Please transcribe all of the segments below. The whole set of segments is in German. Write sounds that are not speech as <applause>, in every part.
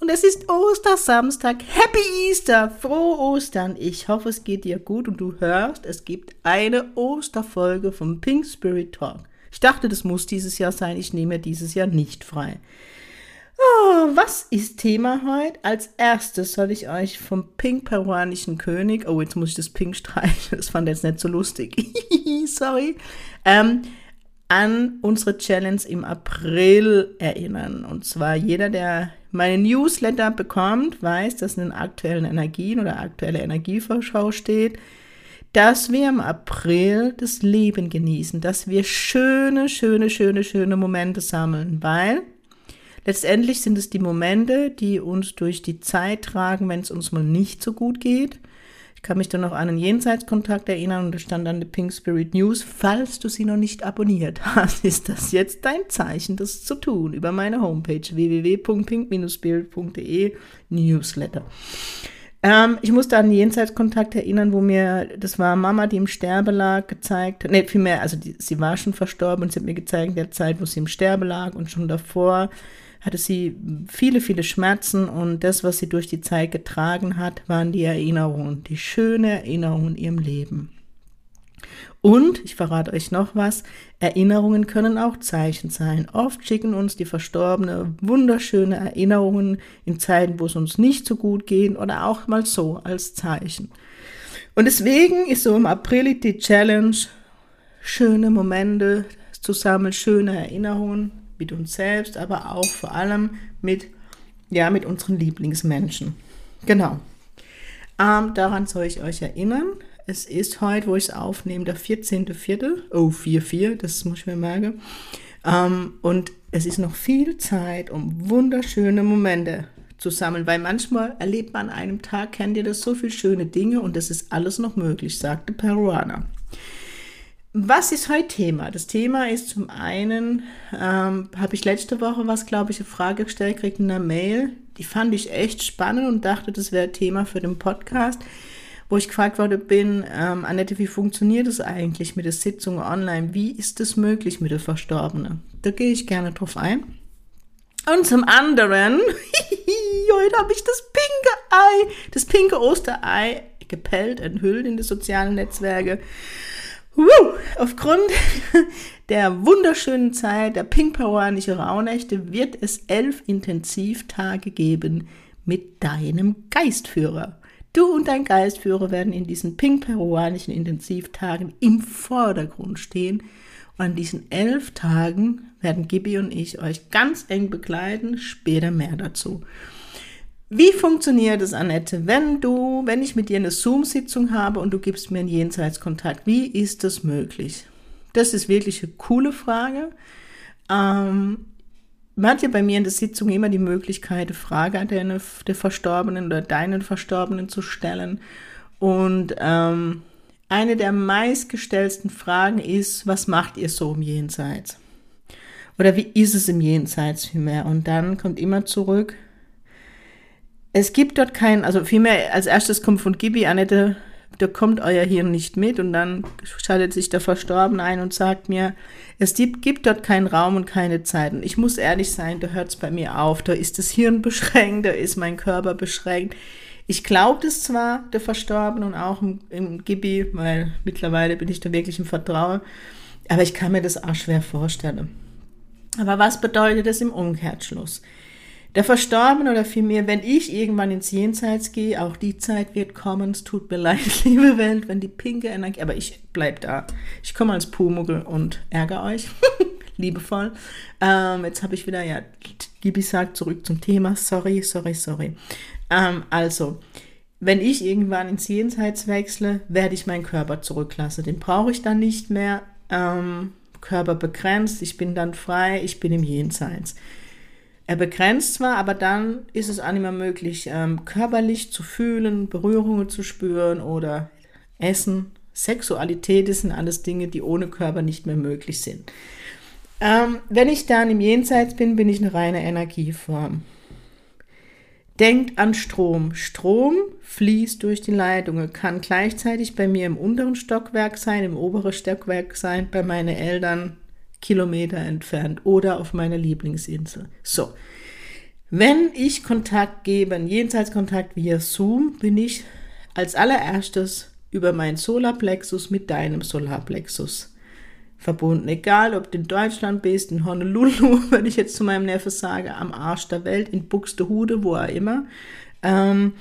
Und es ist Ostersamstag. Happy Easter! Frohe Ostern! Ich hoffe, es geht dir gut und du hörst, es gibt eine Osterfolge vom Pink Spirit Talk. Ich dachte, das muss dieses Jahr sein. Ich nehme dieses Jahr nicht frei. Oh, was ist Thema heute? Als erstes soll ich euch vom pink peruanischen König, oh, jetzt muss ich das Pink streichen, das fand jetzt nicht so lustig, <laughs> sorry, ähm, an unsere Challenge im April erinnern. Und zwar jeder, der meine Newsletter bekommt, weiß, dass in den aktuellen Energien oder aktuelle Energievorschau steht, dass wir im April das Leben genießen, dass wir schöne, schöne, schöne, schöne Momente sammeln, weil letztendlich sind es die Momente, die uns durch die Zeit tragen, wenn es uns mal nicht so gut geht kann mich dann noch an einen Jenseitskontakt erinnern und da stand dann die Pink Spirit News. Falls du sie noch nicht abonniert hast, <laughs> ist das jetzt dein Zeichen, das zu tun über meine Homepage www.pink-spirit.de Newsletter. Ähm, ich musste an den Jenseitskontakt erinnern, wo mir, das war Mama, die im Sterbe lag, gezeigt, ne, vielmehr, also die, sie war schon verstorben und sie hat mir gezeigt, in der Zeit, wo sie im Sterbe lag und schon davor hatte sie viele, viele Schmerzen und das, was sie durch die Zeit getragen hat, waren die Erinnerungen, die schöne Erinnerungen in ihrem Leben. Und, ich verrate euch noch was, Erinnerungen können auch Zeichen sein. Oft schicken uns die Verstorbene wunderschöne Erinnerungen in Zeiten, wo es uns nicht so gut geht oder auch mal so als Zeichen. Und deswegen ist so im April die Challenge, schöne Momente zu sammeln, schöne Erinnerungen mit uns selbst, aber auch vor allem mit, ja, mit unseren Lieblingsmenschen. Genau. Ähm, daran soll ich euch erinnern. Es ist heute, wo ich es aufnehme, der 14.04. Oh, 4.4, das muss ich mir merken. Ähm, und es ist noch viel Zeit, um wunderschöne Momente zu sammeln, weil manchmal erlebt man an einem Tag, kennt ihr das, so viele schöne Dinge und das ist alles noch möglich, sagte Peruana. Was ist heute Thema? Das Thema ist zum einen, ähm, habe ich letzte Woche was, glaube ich, eine Frage gestellt, kriegt in einer Mail. Die fand ich echt spannend und dachte, das wäre Thema für den Podcast, wo ich gefragt worden bin, ähm, Annette, wie funktioniert es eigentlich mit der Sitzung online? Wie ist es möglich mit der Verstorbenen? Da gehe ich gerne drauf ein. Und zum anderen, <laughs> heute habe ich das pinke Ei, das pinke Osterei gepellt, enthüllt in die sozialen Netzwerke. Woo! Aufgrund <laughs> der wunderschönen Zeit der Pink Peruanische Rauhnächte wird es elf Intensivtage geben mit deinem Geistführer. Du und dein Geistführer werden in diesen Pink Peruanischen Intensivtagen im Vordergrund stehen. Und an diesen elf Tagen werden Gibi und ich euch ganz eng begleiten. Später mehr dazu. Wie funktioniert es, Annette, wenn du, wenn ich mit dir eine Zoom-Sitzung habe und du gibst mir einen Jenseitskontakt? Wie ist das möglich? Das ist wirklich eine coole Frage. Ähm, man hat ja bei mir in der Sitzung immer die Möglichkeit, eine Frage an deine, der Verstorbenen oder deinen Verstorbenen zu stellen. Und ähm, eine der meistgestellten Fragen ist, was macht ihr so im Jenseits? Oder wie ist es im Jenseits vielmehr? Und dann kommt immer zurück, es gibt dort kein, also vielmehr als erstes kommt von Gibi, Annette, da kommt euer Hirn nicht mit und dann schaltet sich der Verstorbene ein und sagt mir, es gibt, dort keinen Raum und keine Zeit. Und ich muss ehrlich sein, da hört es bei mir auf, da ist das Hirn <laughs> beschränkt, da ist mein Körper beschränkt. Ich glaube das zwar, der Verstorbene und auch im, im Gibi, weil mittlerweile bin ich da wirklich im Vertrauen, aber ich kann mir das auch schwer vorstellen. Aber was bedeutet das im Umkehrschluss? Der Verstorbene oder vielmehr, wenn ich irgendwann ins Jenseits gehe, auch die Zeit wird kommen, es tut mir <laughs> leid, liebe Welt, wenn die pinke Energie, aber ich bleib da. Ich komme als Pumuggel und ärgere euch, <laughs> liebevoll. Ähm, jetzt habe ich wieder, ja, Gibi sagt, zurück zum Thema, sorry, sorry, sorry. Ähm, also, wenn ich irgendwann ins Jenseits wechsle, werde ich meinen Körper zurücklassen. Den brauche ich dann nicht mehr. Ähm, Körper begrenzt, ich bin dann frei, ich bin im Jenseits. Er begrenzt zwar, aber dann ist es auch nicht mehr möglich, ähm, körperlich zu fühlen, Berührungen zu spüren oder Essen. Sexualität sind alles Dinge, die ohne Körper nicht mehr möglich sind. Ähm, wenn ich dann im Jenseits bin, bin ich eine reine Energieform. Denkt an Strom. Strom fließt durch die Leitungen, kann gleichzeitig bei mir im unteren Stockwerk sein, im oberen Stockwerk sein, bei meinen Eltern Kilometer entfernt oder auf meiner Lieblingsinsel. So. Wenn ich Kontakt gebe, einen Jenseitskontakt via Zoom, bin ich als allererstes über meinen Solarplexus mit deinem Solarplexus verbunden. Egal, ob du in Deutschland bist, in Honolulu, <laughs> wenn ich jetzt zu meinem Neffe sage, am Arsch der Welt, in Buxtehude, wo auch immer. Ähm,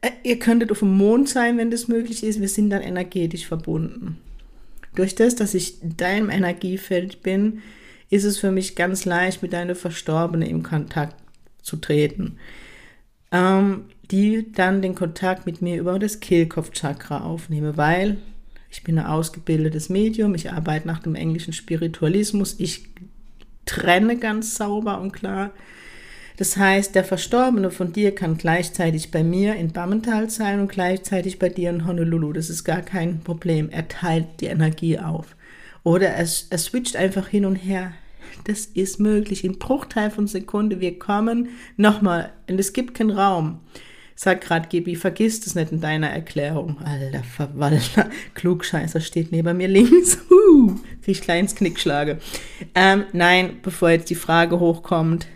äh, ihr könntet auf dem Mond sein, wenn das möglich ist. Wir sind dann energetisch verbunden. Durch das, dass ich in deinem Energiefeld bin, ist es für mich ganz leicht, mit deiner Verstorbene in Kontakt zu treten. Ähm, die dann den Kontakt mit mir über das Kehlkopfchakra aufnehme, weil ich bin ein ausgebildetes Medium, ich arbeite nach dem englischen Spiritualismus, ich trenne ganz sauber und klar. Das heißt, der Verstorbene von dir kann gleichzeitig bei mir in Bammental sein und gleichzeitig bei dir in Honolulu. Das ist gar kein Problem. Er teilt die Energie auf. Oder er, er switcht einfach hin und her. Das ist möglich. In Bruchteil von Sekunde. Wir kommen nochmal. Und es gibt keinen Raum. Sag grad, Gibi, vergiss das nicht in deiner Erklärung. Alter Verwalter, Klugscheißer steht neben mir links. Uh, krieg ich kleines Knickschlage. Ähm, nein, bevor jetzt die Frage hochkommt,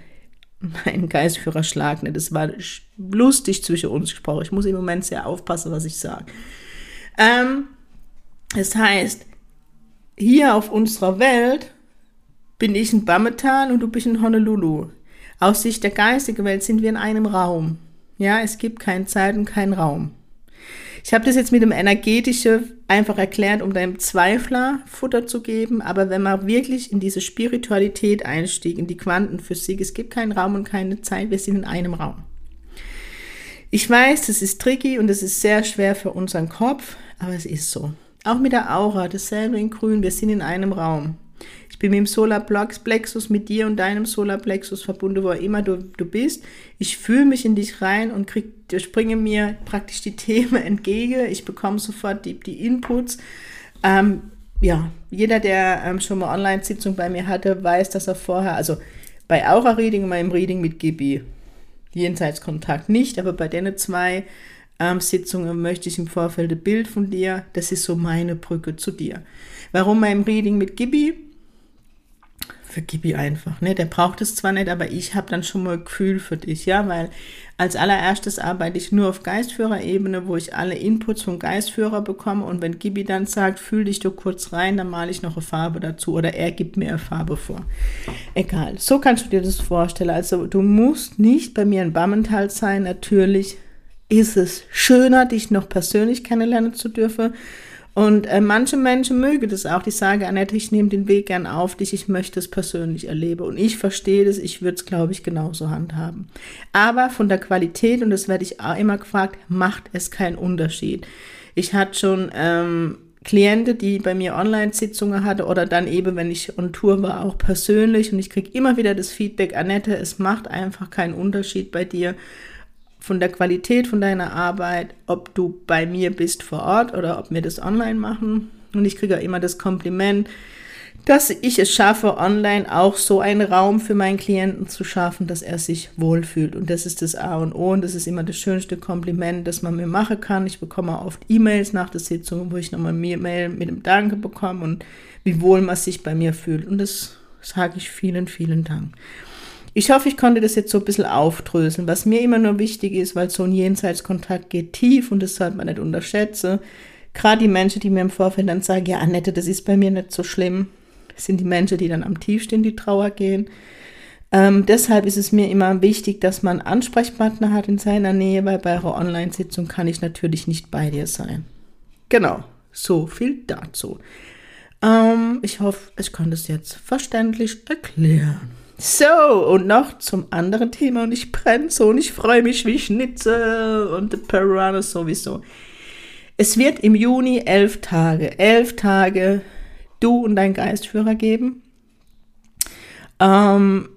mein Geistführer schlag nicht. Das war lustig zwischen uns gesprochen. Ich muss im Moment sehr aufpassen, was ich sage. Ähm, das heißt, hier auf unserer Welt bin ich in Bametan und du bist in Honolulu. Aus Sicht der geistigen Welt sind wir in einem Raum. Ja, es gibt keine Zeit und keinen Raum. Ich habe das jetzt mit dem Energetische einfach erklärt, um deinem Zweifler Futter zu geben. Aber wenn man wirklich in diese Spiritualität einstieg, in die Quantenphysik, es gibt keinen Raum und keine Zeit, wir sind in einem Raum. Ich weiß, das ist tricky und es ist sehr schwer für unseren Kopf, aber es ist so. Auch mit der Aura, dasselbe in Grün, wir sind in einem Raum bin mit dem Solarplexus mit dir und deinem Solarplexus verbunden, wo immer du, du bist. Ich fühle mich in dich rein und krieg, springe mir praktisch die <laughs> Themen entgegen. Ich bekomme sofort die, die Inputs. Ähm, ja, jeder, der ähm, schon mal Online-Sitzung bei mir hatte, weiß, dass er vorher, also bei Aura-Reading und meinem Reading mit Gibi, Jenseitskontakt nicht, aber bei den zwei ähm, Sitzungen möchte ich im Vorfeld ein Bild von dir. Das ist so meine Brücke zu dir. Warum mein Reading mit Gibi? Für Gibi einfach. Ne? Der braucht es zwar nicht, aber ich habe dann schon mal Gefühl für dich, ja, weil als allererstes arbeite ich nur auf Geistführerebene, wo ich alle Inputs vom Geistführer bekomme und wenn Gibi dann sagt, fühl dich doch kurz rein, dann male ich noch eine Farbe dazu oder er gibt mir eine Farbe vor. Egal, so kannst du dir das vorstellen. Also du musst nicht bei mir in Bammental sein, natürlich ist es schöner, dich noch persönlich kennenlernen zu dürfen, und äh, manche Menschen mögen das auch. Die sagen, Annette, ich nehme den Weg gern auf dich, ich möchte es persönlich erleben. Und ich verstehe das, ich würde es, glaube ich, genauso handhaben. Aber von der Qualität, und das werde ich auch immer gefragt, macht es keinen Unterschied. Ich hatte schon ähm, Klienten, die bei mir Online-Sitzungen hatte oder dann eben, wenn ich on Tour war, auch persönlich. Und ich kriege immer wieder das Feedback, Annette, es macht einfach keinen Unterschied bei dir, von der Qualität von deiner Arbeit, ob du bei mir bist vor Ort oder ob wir das online machen. Und ich kriege immer das Kompliment, dass ich es schaffe, online auch so einen Raum für meinen Klienten zu schaffen, dass er sich wohlfühlt. Und das ist das A und O und das ist immer das schönste Kompliment, das man mir machen kann. Ich bekomme oft E-Mails nach der Sitzung, wo ich nochmal eine Mail mit dem Danke bekomme und wie wohl man sich bei mir fühlt. Und das sage ich vielen, vielen Dank. Ich hoffe, ich konnte das jetzt so ein bisschen aufdröseln. Was mir immer nur wichtig ist, weil so ein Jenseitskontakt geht tief und das sollte man nicht unterschätzen. Gerade die Menschen, die mir im Vorfeld dann sagen, ja, Annette, das ist bei mir nicht so schlimm, sind die Menschen, die dann am tiefsten in die Trauer gehen. Ähm, deshalb ist es mir immer wichtig, dass man Ansprechpartner hat in seiner Nähe, weil bei einer Online-Sitzung kann ich natürlich nicht bei dir sein. Genau, so viel dazu. Ähm, ich hoffe, ich konnte es jetzt verständlich erklären. So, und noch zum anderen Thema und ich brenne so und ich freue mich wie Schnitzel und der Piranha sowieso. Es wird im Juni elf Tage, elf Tage du und dein Geistführer geben. Ähm,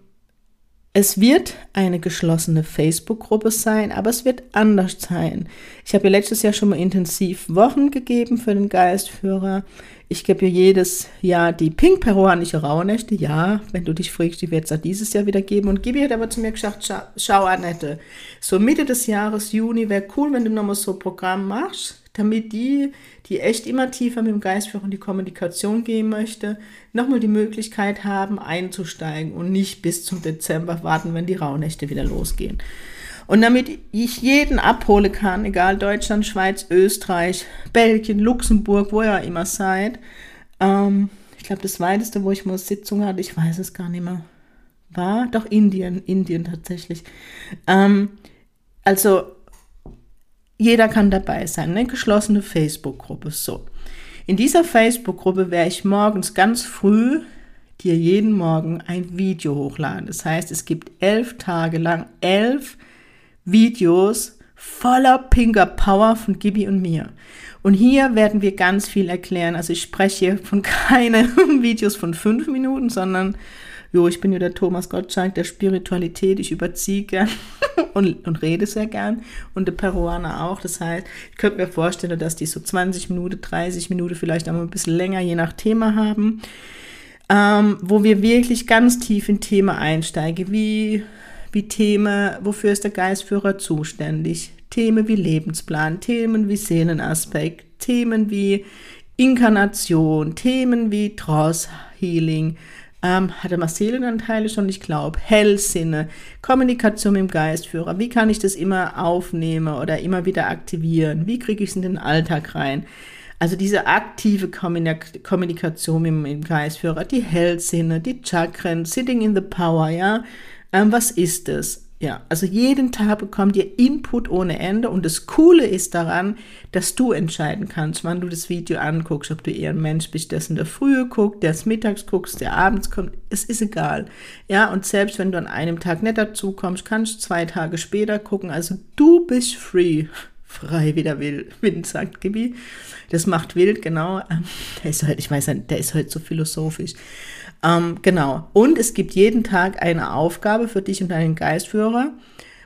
Es wird eine geschlossene Facebook-Gruppe sein, aber es wird anders sein. Ich habe ja letztes Jahr schon mal intensiv Wochen gegeben für den Geistführer. Ich gebe jedes Jahr die pink-peruanische Rauhnächte. Ja, wenn du dich fragst, die wird es ja dieses Jahr wieder geben. Und Gibi hat aber zu mir gesagt, schau, schau Annette, so Mitte des Jahres, Juni, wäre cool, wenn du nochmal so ein Programm machst damit die, die echt immer tiefer mit dem Geistführer in die Kommunikation gehen möchte, nochmal die Möglichkeit haben, einzusteigen und nicht bis zum Dezember warten, wenn die Rauhnächte wieder losgehen. Und damit ich jeden abhole kann, egal Deutschland, Schweiz, Österreich, Belgien, Luxemburg, wo ihr immer seid, ähm, ich glaube, das weiteste, wo ich mal Sitzung hatte, ich weiß es gar nicht mehr, war doch Indien, Indien tatsächlich. Ähm, also jeder kann dabei sein, eine geschlossene Facebook-Gruppe. So. In dieser Facebook-Gruppe werde ich morgens ganz früh dir jeden Morgen ein Video hochladen. Das heißt, es gibt elf Tage lang elf Videos voller pinker Power von Gibi und mir. Und hier werden wir ganz viel erklären. Also ich spreche von <laughs> keinen Videos von fünf Minuten, sondern jo, ich bin ja der Thomas Gottschalk der Spiritualität, ich überziehe gern <laughs> und, und rede sehr gern. Und der Peruaner auch. Das heißt, ich könnte mir vorstellen, dass die so 20 Minuten, 30 Minuten, vielleicht auch ein bisschen länger, je nach Thema haben, ähm, wo wir wirklich ganz tief in Thema einsteigen, wie, wie Themen, wofür ist der Geistführer zuständig, Themen wie Lebensplan, Themen wie Seelenaspekt, Themen wie Inkarnation, Themen wie Trance Healing, ähm, hat er mal Seelenanteile schon? Ich glaube. Hellsinne, Kommunikation mit dem Geistführer. Wie kann ich das immer aufnehmen oder immer wieder aktivieren? Wie kriege ich es in den Alltag rein? Also diese aktive Kommunikation mit dem Geistführer, die Hellsinne, die Chakren, Sitting in the Power, ja. Ähm, was ist es? Ja, also jeden Tag bekommt ihr Input ohne Ende und das Coole ist daran, dass du entscheiden kannst, wann du das Video anguckst, ob du eher ein Mensch bist, der es in der Frühe guckt, der es mittags guckst, der abends kommt, es ist egal. Ja, und selbst wenn du an einem Tag nicht dazu kommst, kannst du zwei Tage später gucken, also du bist free. <laughs> Frei wie der Wind, sagt Gibi. Das macht wild, genau. Der ist halt, ich weiß der ist halt so philosophisch. Ähm, genau. Und es gibt jeden Tag eine Aufgabe für dich und deinen Geistführer,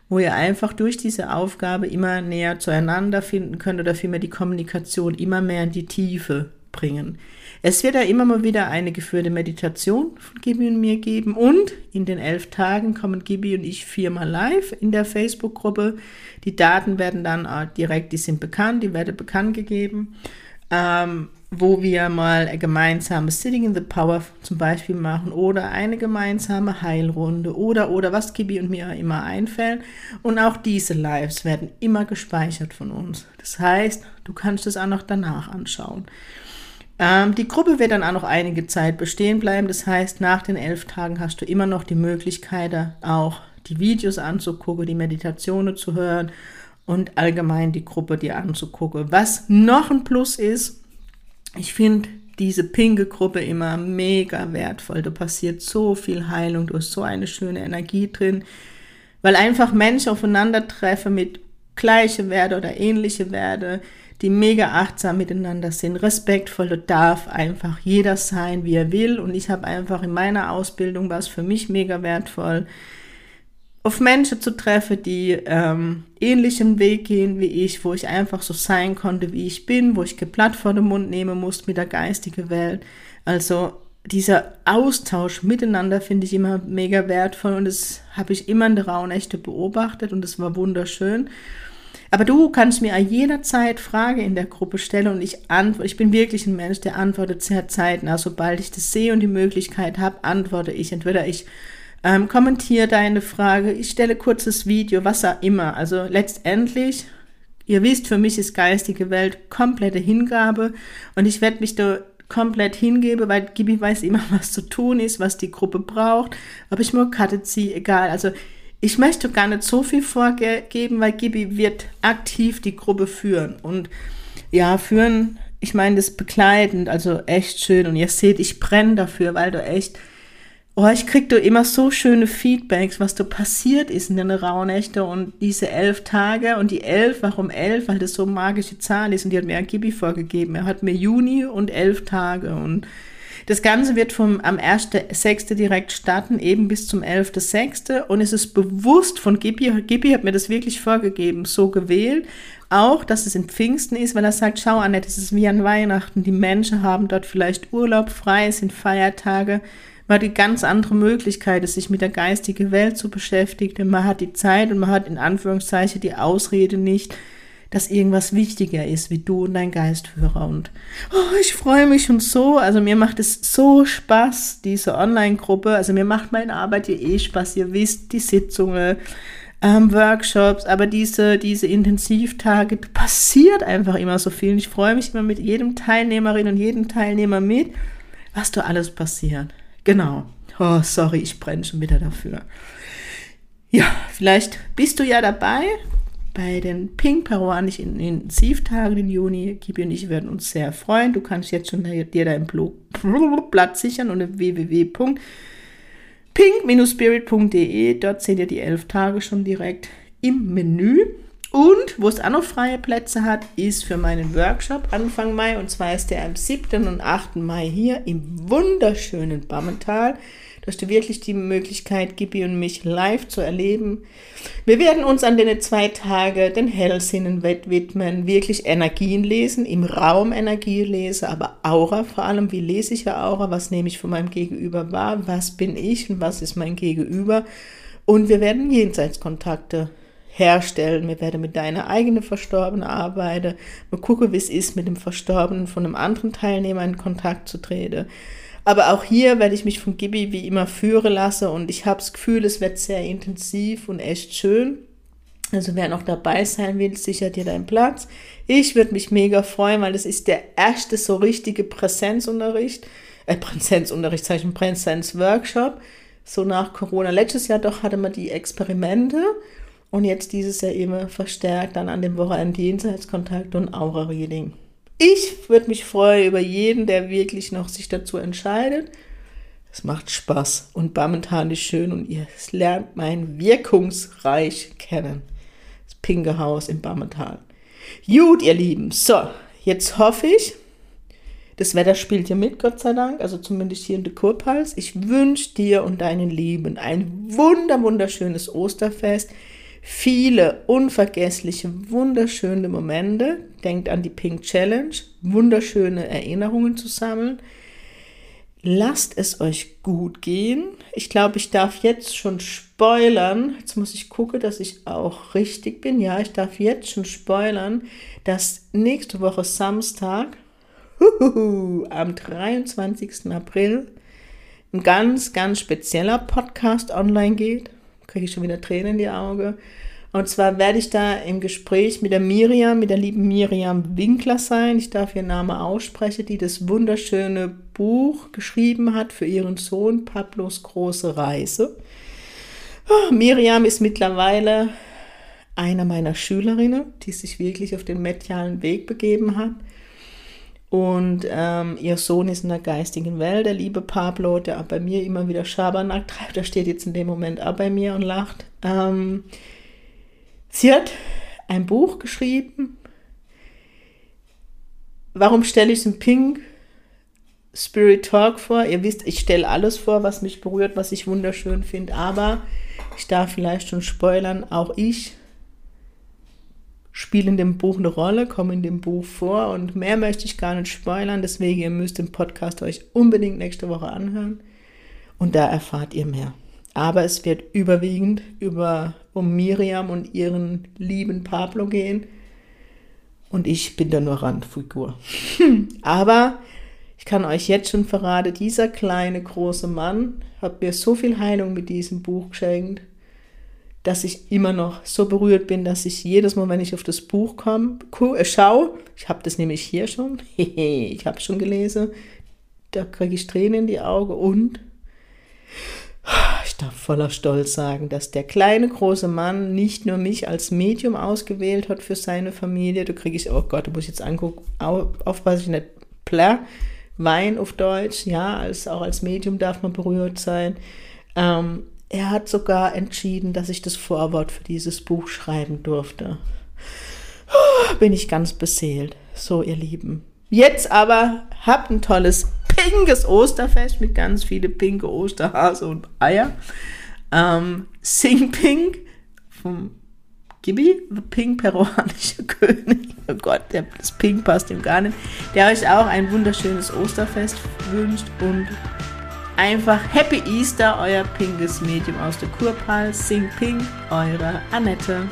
wo ihr einfach durch diese Aufgabe immer näher zueinander finden könnt oder vielmehr die Kommunikation immer mehr in die Tiefe bringen. Es wird ja immer mal wieder eine geführte Meditation von Gibi und mir geben und in den elf Tagen kommen Gibi und ich viermal live in der Facebook-Gruppe. Die Daten werden dann direkt, die sind bekannt, die werden bekannt gegeben. Ähm, wo wir mal ein Sitting in the Power zum Beispiel machen oder eine gemeinsame Heilrunde oder oder was Gibi und mir immer einfällt. Und auch diese Lives werden immer gespeichert von uns. Das heißt, du kannst es auch noch danach anschauen. Ähm, die Gruppe wird dann auch noch einige Zeit bestehen bleiben. Das heißt, nach den elf Tagen hast du immer noch die Möglichkeit, auch die Videos anzugucken, die Meditationen zu hören und allgemein die Gruppe dir anzugucken. Was noch ein Plus ist, ich finde diese pinke Gruppe immer mega wertvoll. Da passiert so viel Heilung, du hast so eine schöne Energie drin, weil einfach Menschen aufeinandertreffen mit gleiche Werte oder ähnliche Werte, die mega achtsam miteinander sind, respektvoll. Da darf einfach jeder sein, wie er will. Und ich habe einfach in meiner Ausbildung was für mich mega wertvoll auf Menschen zu treffen, die ähm, ähnlichen Weg gehen wie ich, wo ich einfach so sein konnte, wie ich bin, wo ich geblatt vor den Mund nehmen musste mit der geistigen Welt. Also dieser Austausch miteinander finde ich immer mega wertvoll und das habe ich immer in der Raunechte beobachtet und es war wunderschön. Aber du kannst mir jederzeit Frage in der Gruppe stellen und ich antworte. Ich bin wirklich ein Mensch, der antwortet sehr zeitnah. Sobald ich das sehe und die Möglichkeit habe, antworte ich. Entweder ich ähm, kommentiere deine Frage, ich stelle kurzes Video, was auch immer. Also letztendlich, ihr wisst, für mich ist geistige Welt komplette Hingabe. Und ich werde mich da komplett hingebe, weil Gibi weiß immer, <laughs> was zu tun ist, was die Gruppe braucht, ob ich nur Karte ziehe, egal. Also ich möchte gar nicht so viel vorgeben, weil Gibi wird aktiv die Gruppe führen. Und ja, führen, ich meine das begleitend, also echt schön. Und ihr seht, ich brenne dafür, weil du echt oh, ich krieg da immer so schöne Feedbacks, was da passiert ist in den Rauhnächte und diese elf Tage und die elf, warum elf? Weil das so eine magische Zahl ist und die hat mir Gibi vorgegeben. Er hat mir Juni und elf Tage und Das Ganze wird vom am 1.6. direkt starten, eben bis zum 11.6. Und es ist bewusst von Gibi, Gibi hat mir das wirklich vorgegeben, so gewählt, auch, dass es in Pfingsten ist, weil er sagt, schau Annette, es ist wie an Weihnachten, die Menschen haben dort vielleicht Urlaub frei, es sind Feiertage, man hat die ganz andere Möglichkeit, sich mit der geistigen Welt zu beschäftigen, man hat die Zeit und man hat in Anführungszeichen die Ausrede nicht, dass irgendwas wichtiger ist wie du und dein Geistführer. Und oh, ich freue mich schon so. Also mir macht es so Spaß, diese Online-Gruppe. Also mir macht meine Arbeit hier eh Spaß. Ihr wisst, die Sitzungen, ähm, Workshops, aber diese, diese Intensivtage, passiert einfach immer so viel. Und ich freue mich immer mit jedem Teilnehmerin und jedem Teilnehmer mit, was da alles passiert. Genau. Oh, sorry, ich brenne schon wieder dafür. Ja, vielleicht bist du ja dabei bei den pink peruanischen Intensivtagen im Juni. Kibi und ich werden uns sehr freuen. Du kannst jetzt schon dir dein Blatt sichern unter www.pink-spirit.de. Dort seht ihr die elf Tage schon direkt im Menü. Und wo es auch noch freie Plätze hat, ist für meinen Workshop Anfang Mai. Und zwar ist der am 7. und 8. Mai hier im wunderschönen Bammental. Du hast wirklich die Möglichkeit, Gibi und mich live zu erleben. Wir werden uns an den zwei Tage den Hellsinnen widmen, wirklich Energien lesen, im Raum Energie lesen, aber Aura vor allem. Wie lese ich ja Aura? Was nehme ich von meinem Gegenüber wahr? Was bin ich und was ist mein Gegenüber? Und wir werden Jenseitskontakte herstellen. Wir werden mit deiner eigenen Verstorbenen arbeiten. Wir gucken, wie es ist, mit dem Verstorbenen von einem anderen Teilnehmer in Kontakt zu treten. Aber auch hier werde ich mich von Gibi wie immer führen lassen und ich habe das Gefühl, es wird sehr intensiv und echt schön. Also wer noch dabei sein will, sichert dir deinen Platz. Ich würde mich mega freuen, weil es ist der erste so richtige Präsenzunterricht, äh, Präsenzunterricht, Zeichen Präsenzworkshop. So nach Corona. Letztes Jahr doch hatte man die Experimente und jetzt dieses Jahr immer verstärkt dann an dem Wochenende Jenseitskontakt und Aura-Reading. Ich würde mich freuen über jeden, der wirklich noch sich dazu entscheidet. Es macht Spaß und Bammental ist schön und ihr lernt mein Wirkungsreich kennen. Das Pinke Haus in Bammental. Gut, ihr Lieben. So, jetzt hoffe ich, das Wetter spielt hier mit, Gott sei Dank, also zumindest hier in der Kurpals. Ich wünsche dir und deinen Lieben ein wunder, wunderschönes Osterfest viele unvergessliche, wunderschöne Momente. Denkt an die Pink Challenge, wunderschöne Erinnerungen zu sammeln. Lasst es euch gut gehen. Ich glaube, ich darf jetzt schon spoilern. Jetzt muss ich gucken, dass ich auch richtig bin. Ja, ich darf jetzt schon spoilern, dass nächste Woche Samstag, am 23. April, ein ganz, ganz spezieller Podcast online geht kriege ich schon wieder Tränen in die Augen. Und zwar werde ich da im Gespräch mit der Miriam, mit der lieben Miriam Winkler sein. Ich darf ihren Namen aussprechen, die das wunderschöne Buch geschrieben hat für ihren Sohn Pablos große Reise. Oh, Miriam ist mittlerweile einer meiner Schülerinnen, die sich wirklich auf den medialen Weg begeben hat. Und ähm, ihr Sohn ist in der geistigen Welt, der liebe Pablo, der auch bei mir immer wieder Schabernack treibt. Der steht jetzt in dem Moment auch bei mir und lacht. Ähm, sie hat ein Buch geschrieben. Warum stelle ich es im Pink Spirit Talk vor? Ihr wisst, ich stelle alles vor, was mich berührt, was ich wunderschön finde. Aber ich darf vielleicht schon spoilern, auch ich spiele in dem Buch eine Rolle, komme in dem Buch vor und mehr möchte ich gar nicht spoilern. Deswegen, ihr müsst den Podcast euch unbedingt nächste Woche anhören und da erfahrt ihr mehr. Aber es wird überwiegend über, um Miriam und ihren lieben Pablo gehen. Und ich bin da nur Randfigur. <laughs> Aber ich kann euch jetzt schon verraten, dieser kleine große Mann hat mir so viel Heilung mit diesem Buch geschenkt dass ich immer noch so berührt bin, dass ich jedes Mal, wenn ich auf das Buch komme, äh, schaue, ich habe das nämlich hier schon, <laughs> ich habe schon gelesen, da kriege ich Tränen in die Augen und ich darf voller Stolz sagen, dass der kleine große Mann nicht nur mich als Medium ausgewählt hat für seine Familie, da kriege ich, oh Gott, da muss ich jetzt angucken, aufpassen, ich nicht plär, Wein auf Deutsch, ja, als, auch als Medium darf man berührt sein. Ähm, er hat sogar entschieden, dass ich das Vorwort für dieses Buch schreiben durfte. Bin ich ganz beseelt. So, ihr Lieben. Jetzt aber habt ein tolles pinkes Osterfest mit ganz viele pinke Osterhase und Eier. Ähm, Sing Pink vom Gibi, the Pink peruanische <laughs> König. Oh Gott, der, das Pink passt ihm gar nicht. Der euch auch ein wunderschönes Osterfest wünscht und einfach Happy Easter, euer pinkes Medium aus der Kurpal. Sing Pink, eure Annette.